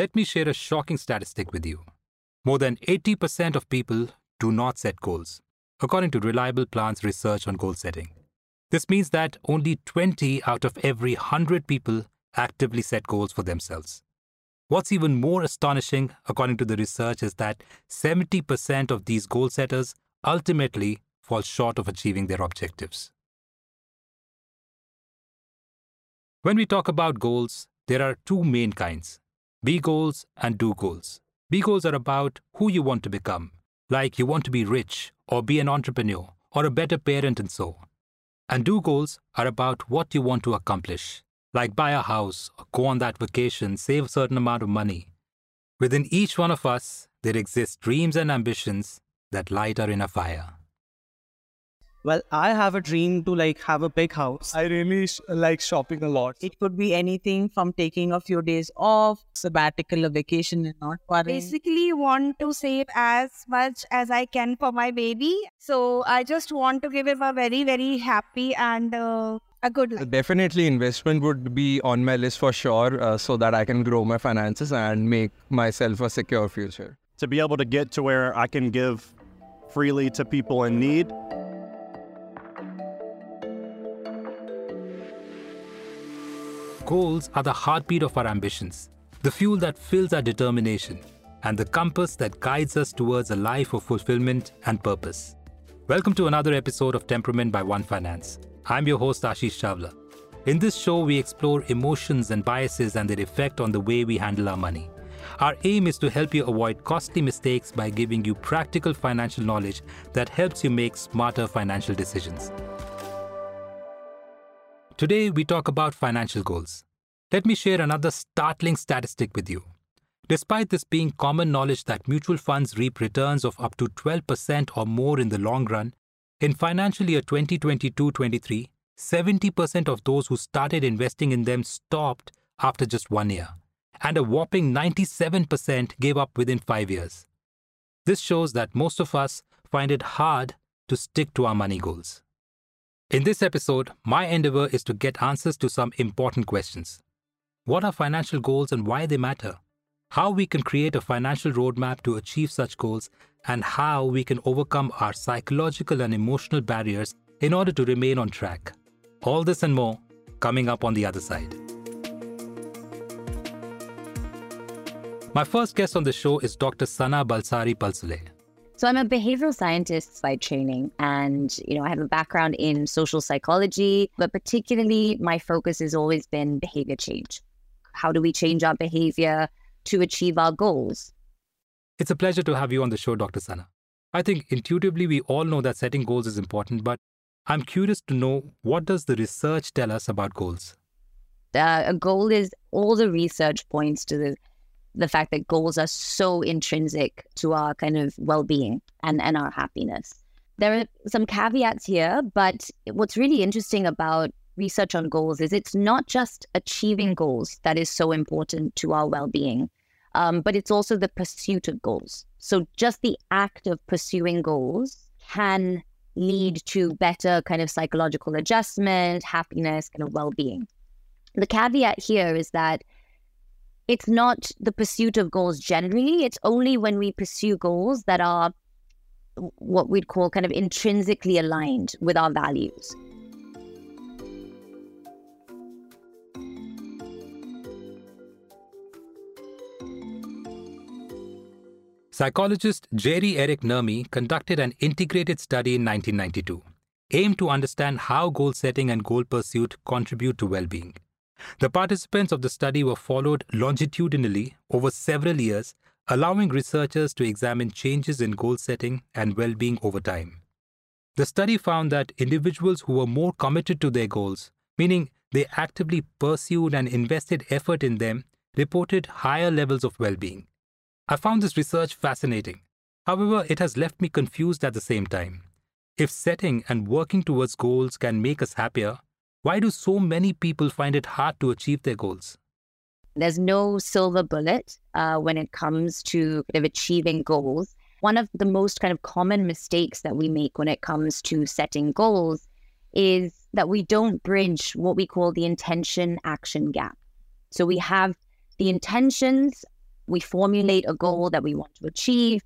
let me share a shocking statistic with you. More than 80% of people do not set goals, according to Reliable Plan's research on goal setting. This means that only 20 out of every 100 people actively set goals for themselves. What's even more astonishing, according to the research, is that 70% of these goal setters ultimately fall short of achieving their objectives. When we talk about goals, there are two main kinds be goals and do goals. Be goals are about who you want to become, like you want to be rich, or be an entrepreneur, or a better parent, and so. And do goals are about what you want to accomplish, like buy a house, or go on that vacation, save a certain amount of money. Within each one of us, there exist dreams and ambitions that light our inner fire. Well, I have a dream to like have a big house. I really sh- like shopping a lot. It could be anything from taking a few days off, sabbatical, a vacation, and not worrying. Basically, want to save as much as I can for my baby. So I just want to give him a very, very happy and uh, a good life. Definitely, investment would be on my list for sure, uh, so that I can grow my finances and make myself a secure future. To be able to get to where I can give freely to people in need. Goals are the heartbeat of our ambitions, the fuel that fills our determination, and the compass that guides us towards a life of fulfillment and purpose. Welcome to another episode of Temperament by One Finance. I'm your host, Ashish Chawla. In this show, we explore emotions and biases and their effect on the way we handle our money. Our aim is to help you avoid costly mistakes by giving you practical financial knowledge that helps you make smarter financial decisions. Today, we talk about financial goals. Let me share another startling statistic with you. Despite this being common knowledge that mutual funds reap returns of up to 12% or more in the long run, in financial year 2022 23, 70% of those who started investing in them stopped after just one year, and a whopping 97% gave up within five years. This shows that most of us find it hard to stick to our money goals. In this episode, my endeavor is to get answers to some important questions. What are financial goals and why they matter? How we can create a financial roadmap to achieve such goals, and how we can overcome our psychological and emotional barriers in order to remain on track. All this and more coming up on the other side. My first guest on the show is Dr. Sana Balsari Palsule. So I'm a behavioral scientist by training and you know I have a background in social psychology, but particularly my focus has always been behavior change. How do we change our behavior to achieve our goals? It's a pleasure to have you on the show, Dr. Sana. I think intuitively we all know that setting goals is important, but I'm curious to know what does the research tell us about goals? Uh, a goal is all the research points to the the fact that goals are so intrinsic to our kind of well-being and, and our happiness. There are some caveats here, but what's really interesting about research on goals is it's not just achieving goals that is so important to our well-being, um, but it's also the pursuit of goals. So just the act of pursuing goals can lead to better kind of psychological adjustment, happiness, kind of well-being. The caveat here is that it's not the pursuit of goals generally. It's only when we pursue goals that are what we'd call kind of intrinsically aligned with our values. Psychologist Jari-Erik Nurmi conducted an integrated study in 1992, aimed to understand how goal setting and goal pursuit contribute to well being. The participants of the study were followed longitudinally over several years, allowing researchers to examine changes in goal setting and well being over time. The study found that individuals who were more committed to their goals, meaning they actively pursued and invested effort in them, reported higher levels of well being. I found this research fascinating. However, it has left me confused at the same time. If setting and working towards goals can make us happier, why do so many people find it hard to achieve their goals? There's no silver bullet uh, when it comes to kind of achieving goals. One of the most kind of common mistakes that we make when it comes to setting goals is that we don't bridge what we call the intention action gap. So we have the intentions we formulate a goal that we want to achieve.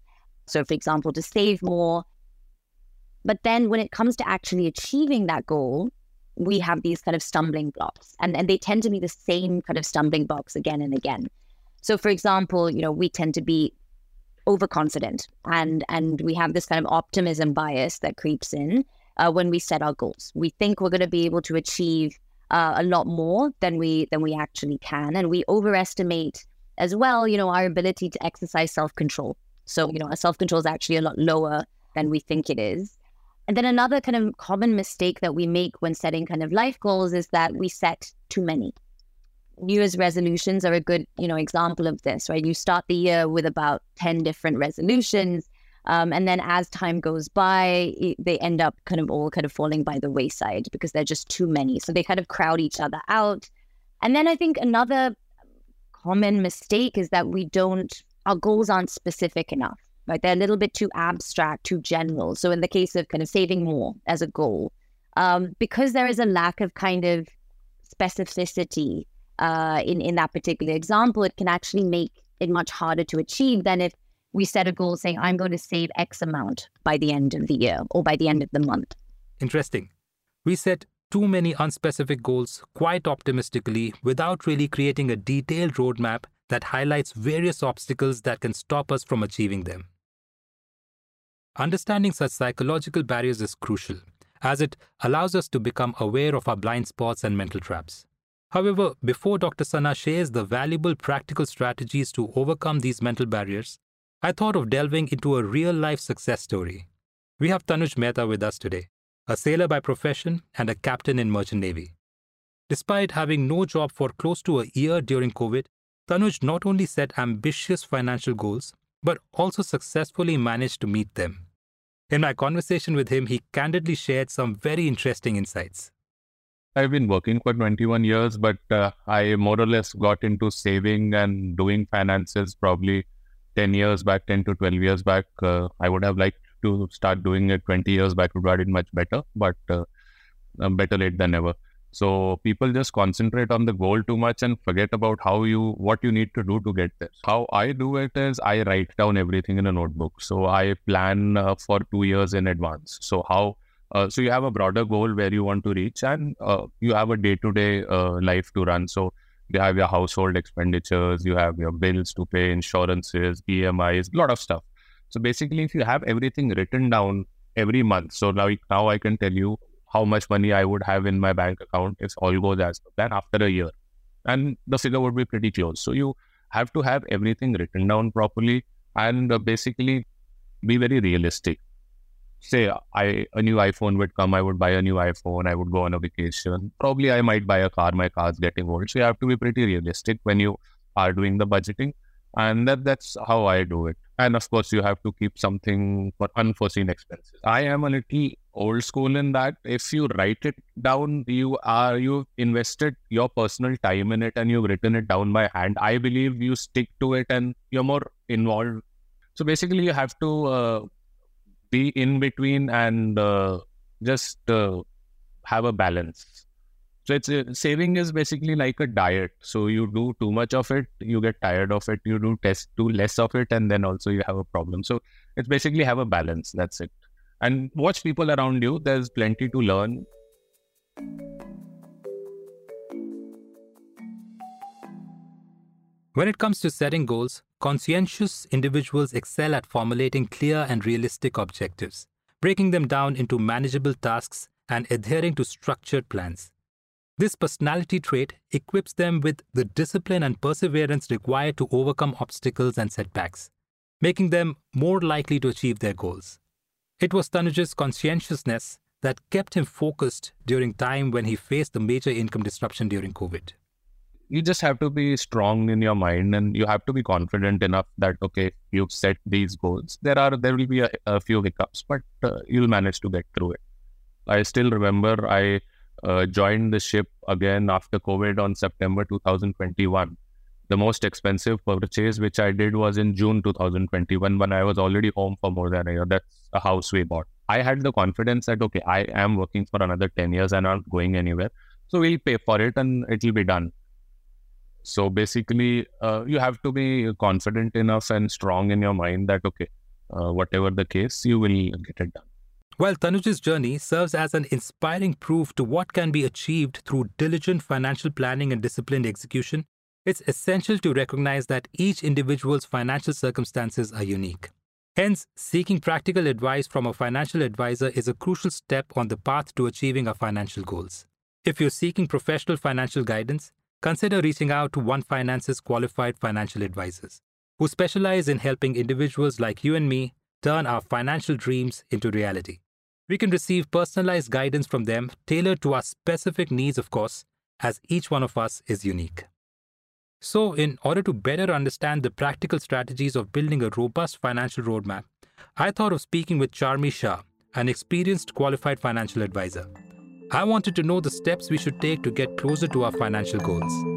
So, for example, to save more. But then when it comes to actually achieving that goal, we have these kind of stumbling blocks and, and they tend to be the same kind of stumbling blocks again and again. So for example, you know, we tend to be overconfident and and we have this kind of optimism bias that creeps in uh, when we set our goals. We think we're going to be able to achieve uh, a lot more than we than we actually can, and we overestimate as well. You know, our ability to exercise self control. So you know, our self control is actually a lot lower than we think it is. And then another kind of common mistake that we make when setting kind of life goals is that we set too many. New Year's resolutions are a good, you know, example of this, right? You start the year with about 10 different resolutions. Um, and then as time goes by, they end up kind of all kind of falling by the wayside because they're just too many. So they kind of crowd each other out. And then I think another common mistake is that we don't, our goals aren't specific enough right? They're a little bit too abstract, too general. So in the case of kind of saving more as a goal, um, because there is a lack of kind of specificity uh, in in that particular example, it can actually make it much harder to achieve than if we set a goal saying I'm going to save X amount by the end of the year or by the end of the month. Interesting. We set too many unspecific goals quite optimistically without really creating a detailed roadmap that highlights various obstacles that can stop us from achieving them. Understanding such psychological barriers is crucial, as it allows us to become aware of our blind spots and mental traps. However, before Dr. Sana shares the valuable practical strategies to overcome these mental barriers, I thought of delving into a real life success story. We have Tanuj Mehta with us today, a sailor by profession and a captain in Merchant Navy. Despite having no job for close to a year during COVID, Tanuj not only set ambitious financial goals, but also successfully managed to meet them. In my conversation with him, he candidly shared some very interesting insights. I've been working for 21 years, but uh, I more or less got into saving and doing finances probably 10 years back, 10 to 12 years back. Uh, I would have liked to start doing it 20 years back, would have it much better, but uh, better late than never. So people just concentrate on the goal too much and forget about how you what you need to do to get there. How I do it is I write down everything in a notebook. So I plan uh, for two years in advance. So how uh, so you have a broader goal where you want to reach, and uh, you have a day-to-day uh, life to run. So you have your household expenditures, you have your bills to pay, insurances, EMIs, a lot of stuff. So basically, if you have everything written down every month, so now now I can tell you how much money I would have in my bank account if all goes as per plan after a year. And the figure would be pretty close. So you have to have everything written down properly and uh, basically be very realistic. Say I a new iPhone would come, I would buy a new iPhone, I would go on a vacation. Probably I might buy a car, my car's getting old. So you have to be pretty realistic when you are doing the budgeting. And that that's how I do it. And of course you have to keep something for unforeseen expenses. I am a little old school in that if you write it down you are you invested your personal time in it and you've written it down by hand. I believe you stick to it and you're more involved. So basically you have to uh, be in between and uh, just uh, have a balance so it's uh, saving is basically like a diet so you do too much of it you get tired of it you do test too less of it and then also you have a problem so it's basically have a balance that's it and watch people around you. There's plenty to learn. When it comes to setting goals, conscientious individuals excel at formulating clear and realistic objectives, breaking them down into manageable tasks, and adhering to structured plans. This personality trait equips them with the discipline and perseverance required to overcome obstacles and setbacks, making them more likely to achieve their goals. It was Tanuj's conscientiousness that kept him focused during time when he faced the major income disruption during COVID. You just have to be strong in your mind and you have to be confident enough that okay, you've set these goals. There are there will be a, a few hiccups, but uh, you'll manage to get through it. I still remember I uh, joined the ship again after COVID on September 2021 the most expensive purchase which I did was in June 2021 when I was already home for more than a year. That's a house we bought. I had the confidence that okay, I am working for another 10 years and I'm not going anywhere. So we'll pay for it and it'll be done. So basically, uh, you have to be confident enough and strong in your mind that, okay, uh, whatever the case, you will get it done. While Tanuj's journey serves as an inspiring proof to what can be achieved through diligent financial planning and disciplined execution, it's essential to recognize that each individual's financial circumstances are unique. Hence, seeking practical advice from a financial advisor is a crucial step on the path to achieving our financial goals. If you're seeking professional financial guidance, consider reaching out to One Finance's qualified financial advisors, who specialize in helping individuals like you and me turn our financial dreams into reality. We can receive personalized guidance from them tailored to our specific needs, of course, as each one of us is unique. So, in order to better understand the practical strategies of building a robust financial roadmap, I thought of speaking with Charmi Shah, an experienced qualified financial advisor. I wanted to know the steps we should take to get closer to our financial goals.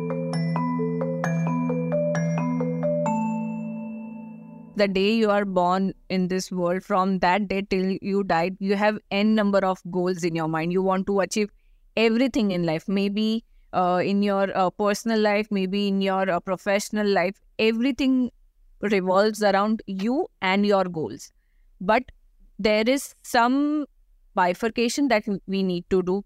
The day you are born in this world, from that day till you died, you have n number of goals in your mind. You want to achieve everything in life. Maybe uh, in your uh, personal life, maybe in your uh, professional life, everything revolves around you and your goals. But there is some bifurcation that we need to do.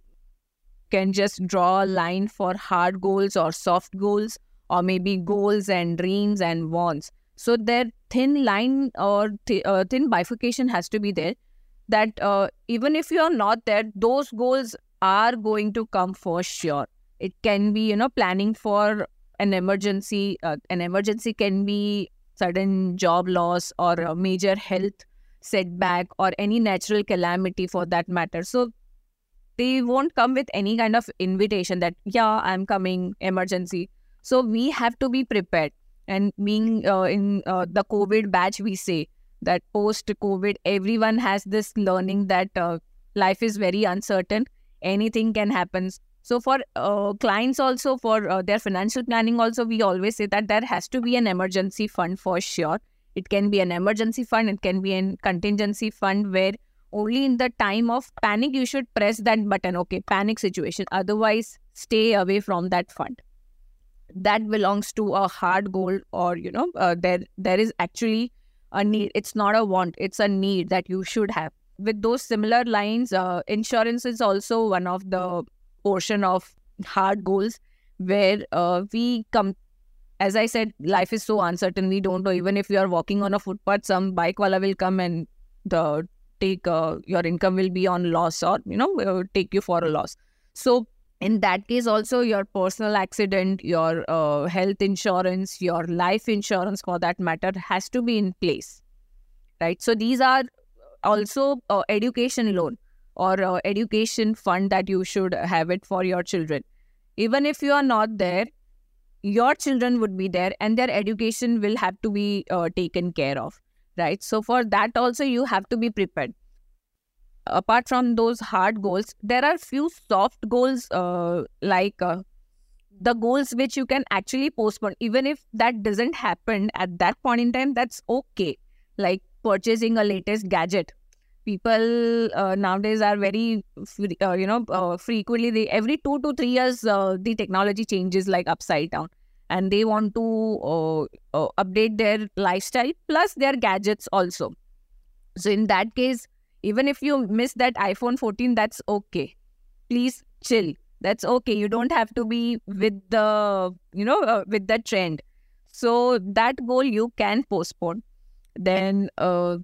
Can just draw a line for hard goals or soft goals, or maybe goals and dreams and wants. So there thin line or th- uh, thin bifurcation has to be there. That uh, even if you are not there, those goals are going to come for sure. It can be you know planning for an emergency uh, an emergency can be sudden job loss or a major health setback or any natural calamity for that matter. So they won't come with any kind of invitation that yeah i'm coming emergency. So we have to be prepared and being uh, in uh, the covid batch we say that post covid everyone has this learning that uh, life is very uncertain anything can happen so for uh, clients also, for uh, their financial planning also, we always say that there has to be an emergency fund for sure. It can be an emergency fund, it can be a contingency fund where only in the time of panic you should press that button. Okay, panic situation. Otherwise, stay away from that fund. That belongs to a hard goal, or you know, uh, there there is actually a need. It's not a want; it's a need that you should have. With those similar lines, uh, insurance is also one of the portion of hard goals where uh, we come as i said life is so uncertain we don't know even if you are walking on a footpath some bike wala will come and the take uh, your income will be on loss or you know take you for a loss so in that case also your personal accident your uh, health insurance your life insurance for that matter has to be in place right? So these are also uh, education loan or uh, education fund that you should have it for your children. Even if you are not there your children would be there and their education will have to be uh, taken care of right? So for that also you have to be prepared apart from those hard goals there are few soft goals uh, like uh, the goals which you can actually postpone even if that doesn't happen at that point in time that's okay. Like purchasing a latest gadget. People uh, nowadays are very uh, you know uh, frequently they every 2 to 3 years uh, the technology changes like upside down. And they want to update their lifestyle plus their gadgets also. So in that case even if you miss that iphone 14 that's okay. Please chill. That's okay. You don't have to be with the you know uh, with the trend. So that goal you can postpone. Then uh,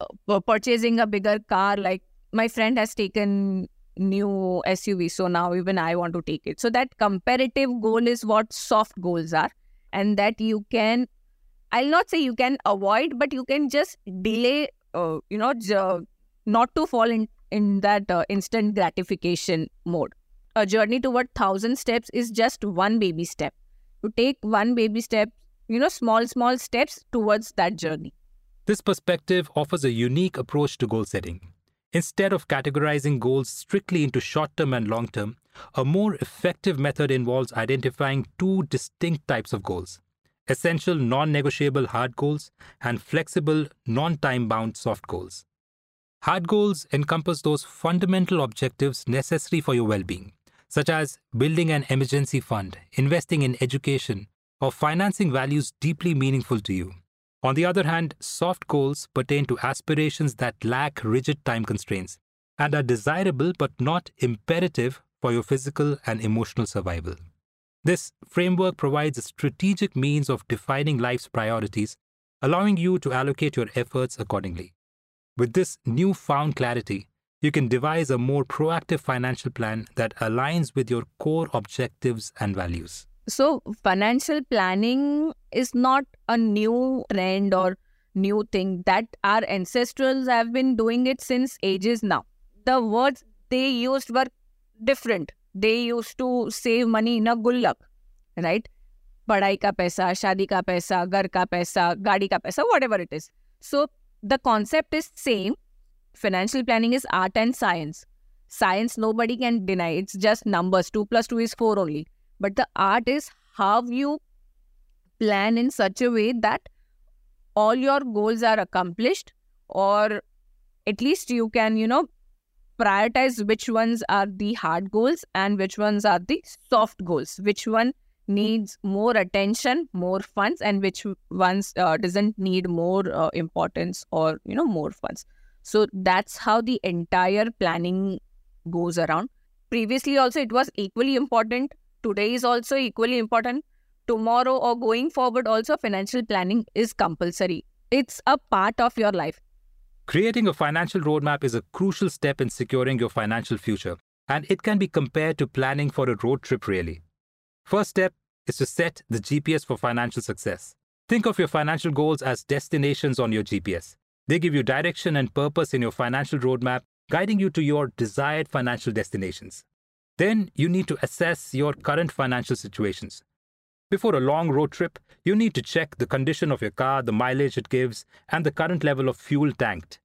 uh, uh, purchasing a bigger car like my friend has taken new suv so now even i want to take it. So that comparative goal is what soft goals are. And that you can i'll not say you can avoid but you can just delay uh, you know j- not to fall in in that uh, instant gratification mode. A journey toward 1000 steps is just one baby step. To take one baby step you know small small steps towards that journey. This perspective offers a unique approach to goal setting. Instead of categorizing goals strictly into short term and long term, a more effective method involves identifying two distinct types of goals essential non negotiable hard goals and flexible non time bound soft goals. Hard goals encompass those fundamental objectives necessary for your well being, such as building an emergency fund, investing in education, or financing values deeply meaningful to you. On the other hand, soft goals pertain to aspirations that lack rigid time constraints and are desirable but not imperative for your physical and emotional survival. This framework provides a strategic means of defining life's priorities, allowing you to allocate your efforts accordingly. With this newfound clarity, you can devise a more proactive financial plan that aligns with your core objectives and values. So, financial planning is not a new trend or new thing that our ancestors have been doing it since ages now. The words they used were different they used to save money in a gullak, right? Padai ka paisa, shadi ka paisa, ghar ka paisa, gaadi ka paisa, whatever it is. So the concept is same. Financial planning is art and science. Science nobody can deny. It's just numbers. Two plus two is four only. But the art is how you plan in such a way that all your goals are accomplished or at least you can, you know, prioritize which ones are the hard goals and which ones are the soft goals. Which one needs more attention, more funds, and which ones uh, doesn't need more uh, importance or, you know, more funds. So that's how the entire planning goes around. Previously, also, it was equally important. Today is also equally important. Tomorrow or going forward, also, financial planning is compulsory. It's a part of your life. Creating a financial roadmap is a crucial step in securing your financial future, and it can be compared to planning for a road trip, really. First step is to set the GPS for financial success. Think of your financial goals as destinations on your GPS. They give you direction and purpose in your financial roadmap, guiding you to your desired financial destinations. Then you need to assess your current financial situations. Before a long road trip, you need to check the condition of your car, the mileage it gives, and the current level of fuel tanked.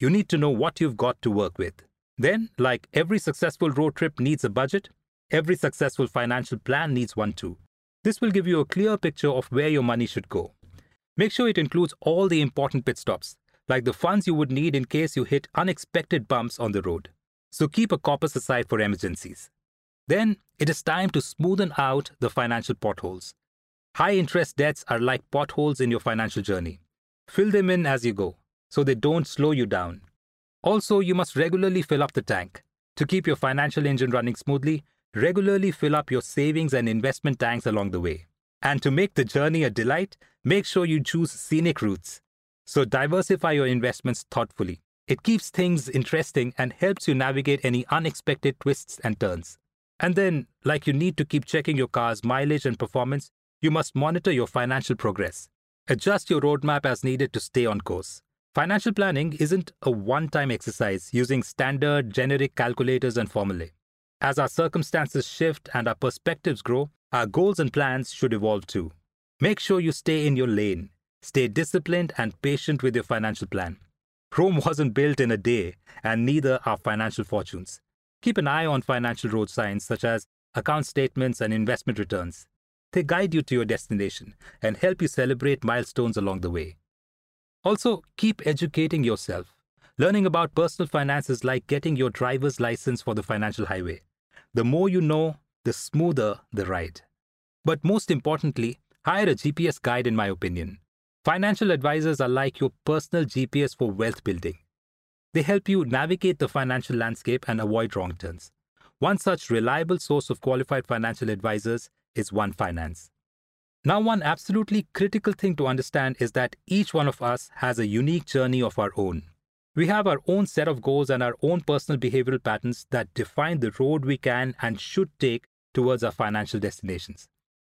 You need to know what you've got to work with. Then, like every successful road trip needs a budget, every successful financial plan needs one too. This will give you a clear picture of where your money should go. Make sure it includes all the important pit stops, like the funds you would need in case you hit unexpected bumps on the road. So keep a corpus aside for emergencies. Then it is time to smoothen out the financial potholes. High interest debts are like potholes in your financial journey. Fill them in as you go so they don't slow you down. Also, you must regularly fill up the tank. To keep your financial engine running smoothly, regularly fill up your savings and investment tanks along the way. And to make the journey a delight, make sure you choose scenic routes. So diversify your investments thoughtfully. It keeps things interesting and helps you navigate any unexpected twists and turns. And then, like you need to keep checking your car's mileage and performance, you must monitor your financial progress. Adjust your roadmap as needed to stay on course. Financial planning isn't a one time exercise using standard, generic calculators and formulae. As our circumstances shift and our perspectives grow, our goals and plans should evolve too. Make sure you stay in your lane, Stay disciplined and patient with your financial plan. Rome wasn't built in a day, and neither are financial fortunes. Keep an eye on financial road signs such as account statements and investment returns. They guide you to your destination and help you celebrate milestones along the way. Also, keep educating yourself. Learning about personal finance is like getting your driver's license for the financial highway. The more you know, the smoother the ride. But most importantly, hire a GPS guide, in my opinion. Financial advisors are like your personal GPS for wealth building. They help you navigate the financial landscape and avoid wrong turns. One such reliable source of qualified financial advisors is One Finance. Now, one absolutely critical thing to understand is that each one of us has a unique journey of our own. We have our own set of goals and our own personal behavioral patterns that define the road we can and should take towards our financial destinations.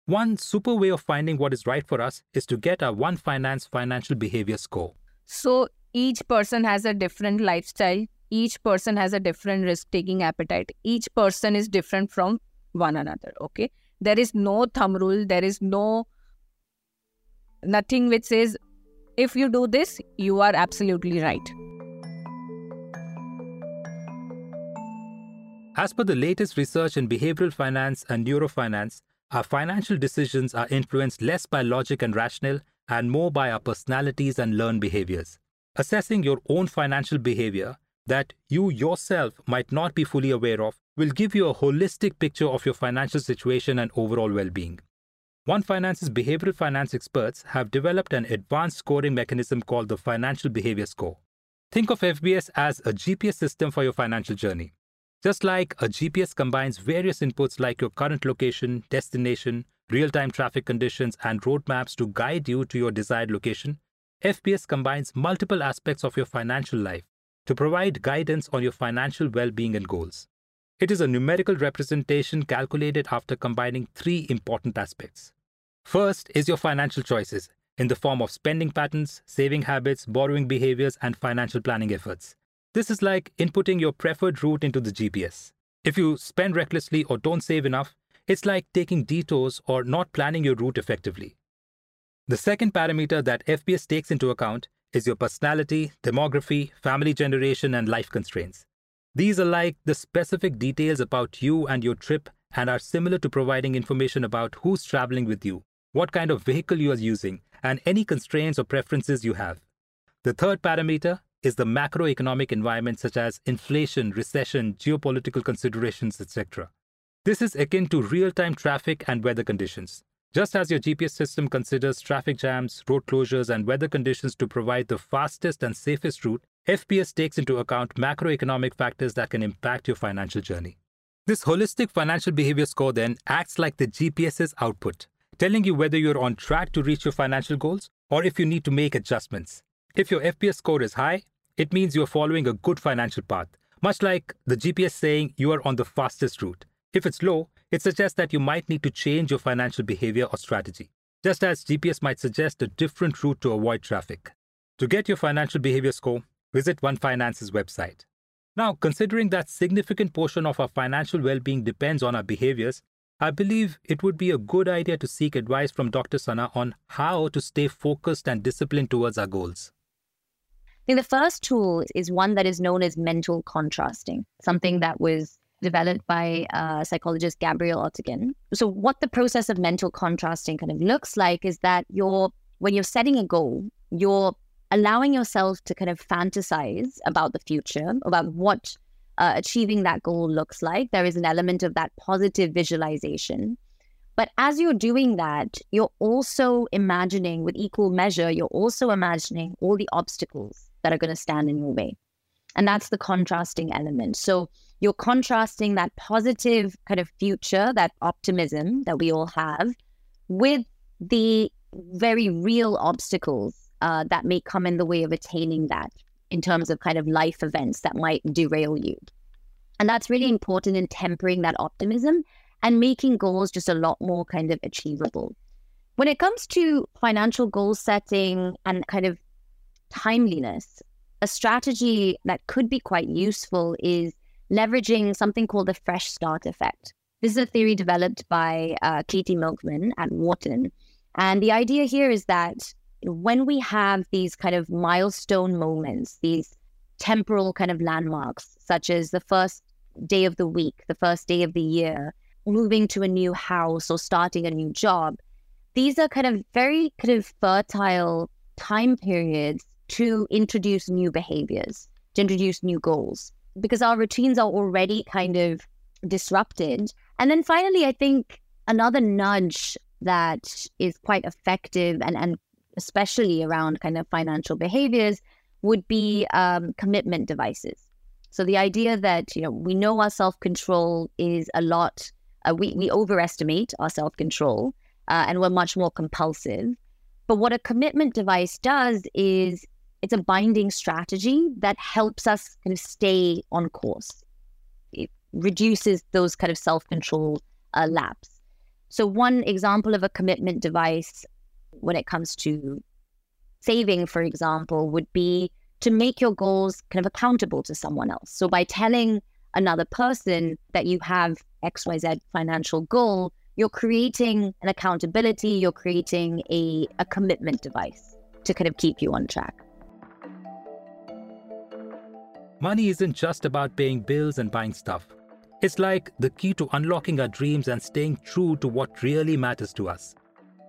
One super way of finding what is right for us is to get our One Finance financial behavior score. So each person has a different lifestyle, each person has a different risk taking appetite, each person is different from one another. Okay. There is no thumb rule, there is no nothing which says if you do this, you are absolutely right. As per the latest research in behavioral finance and neurofinance, our financial decisions are influenced less by logic and rationale and more by our personalities and learned behaviors. Assessing your own financial behavior that you yourself might not be fully aware of will give you a holistic picture of your financial situation and overall well being. One Finance's behavioral finance experts have developed an advanced scoring mechanism called the Financial Behavior Score. Think of FBS as a GPS system for your financial journey. Just like a GPS combines various inputs like your current location, destination, real time traffic conditions, and roadmaps to guide you to your desired location, FBS combines multiple aspects of your financial life to provide guidance on your financial well being and goals. It is a numerical representation calculated after combining three important aspects. First is your financial choices in the form of spending patterns, saving habits, borrowing behaviors, and financial planning efforts. This is like inputting your preferred route into the GPS. If you spend recklessly or don't save enough, it's like taking detours or not planning your route effectively. The second parameter that FBS takes into account is your personality, demography, family generation, and life constraints. These are like the specific details about you and your trip and are similar to providing information about who's traveling with you, what kind of vehicle you are using, and any constraints or preferences you have. The third parameter is the macroeconomic environment such as inflation, recession, geopolitical considerations, etc. This is akin to real-time traffic and weather conditions. Just as your GPS system considers traffic jams, road closures, and weather conditions to provide the fastest and safest route, FBS takes into account macroeconomic factors that can impact your financial journey. This holistic financial behavior score then acts like the GPS's output, telling you whether you're on track to reach your financial goals or if you need to make adjustments. If your FBS score is high, it means you're following a good financial path, much like the GPS saying you are on the fastest route. If it's low, it suggests that you might need to change your financial behavior or strategy, just as GPS might suggest a different route to avoid traffic. To get your financial behavior score, visit One Finance's website. Now, considering that significant portion of our financial well-being depends on our behaviors, I believe it would be a good idea to seek advice from Dr. Sana on how to stay focused and disciplined towards our goals. I think the first tool is one that is known as mental contrasting, something that was developed by uh, psychologist Gabriel Oettingen. So, what the process of mental contrasting kind of looks like is that you're, when you're setting a goal, you're allowing yourself to kind of fantasize about the future, about what uh, achieving that goal looks like. There is an element of that positive visualization. But as you're doing that, you're also imagining with equal measure, you're also imagining all the obstacles that are going to stand in your way. And that's the contrasting element. So you're contrasting that positive kind of future, that optimism that we all have, with the very real obstacles uh, that may come in the way of attaining that in terms of kind of life events that might derail you. And that's really important in tempering that optimism and making goals just a lot more kind of achievable. When it comes to financial goal setting and kind of timeliness, a strategy that could be quite useful is leveraging something called the fresh start effect. This is a theory developed by uh, Katie Milkman at Wharton. And the idea here is that when we have these kind of milestone moments, these temporal kind of landmarks, such as the first day of the week, the first day of the year, moving to a new house or starting a new job, these are kind of very kind of fertile time periods to introduce new behaviors, to introduce new goals, because our routines are already kind of disrupted. And then finally, I think another nudge that is quite effective and, and especially around kind of financial behaviors, would be um, commitment devices. So the idea that you know we know our self control is a lot. Uh, we we overestimate our self control, uh, and we're much more compulsive. But what a commitment device does is it's a binding strategy that helps us kind of stay on course. It reduces those kind of self control uh, laps. So one example of a commitment device when it comes to saving, for example, would be to make your goals kind of accountable to someone else. So by telling another person that you have XYZ financial goal, you're creating an accountability, you're creating a, a commitment device to kind of keep you on track. Money isn't just about paying bills and buying stuff. It's like the key to unlocking our dreams and staying true to what really matters to us.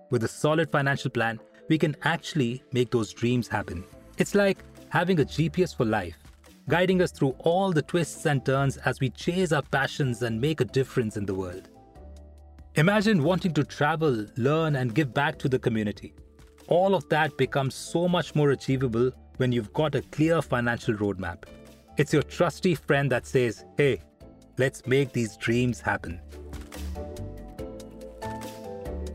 With a solid financial plan, we can actually make those dreams happen. It's like having a GPS for life. guiding us through all the twists and turns as we chase our passions and make a difference in the world. Imagine wanting to travel, learn, and give back to the community. All of that becomes so much more achievable when you've got a clear financial roadmap. It's your trusty friend that says, hey, let's make these dreams happen.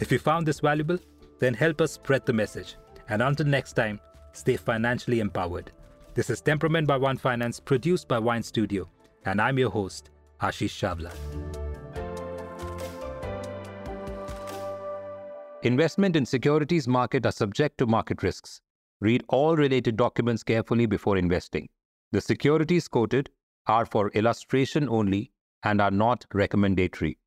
If you found this valuable, then help us spread the message. And until next time, stay financially empowered. This is Temperament by One Finance, produced by Wine Studio, and I'm your host, Ashish Chawla. Investment in securities market are subject to market risks. Read all related documents carefully before investing. The securities quoted are for illustration only and are not recommendatory.